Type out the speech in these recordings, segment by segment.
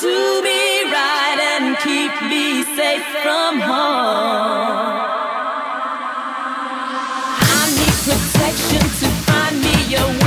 do me right and keep me safe from harm. I need protection to find me a way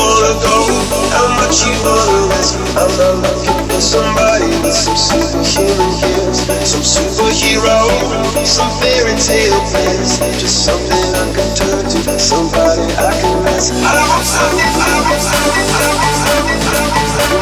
wanna go? How much you wanna risk? I'm not looking for somebody with some superhuman gifts, some superhero, some fairy tale bliss, just something I can turn to, somebody I can miss. I want something, I want something, I want something.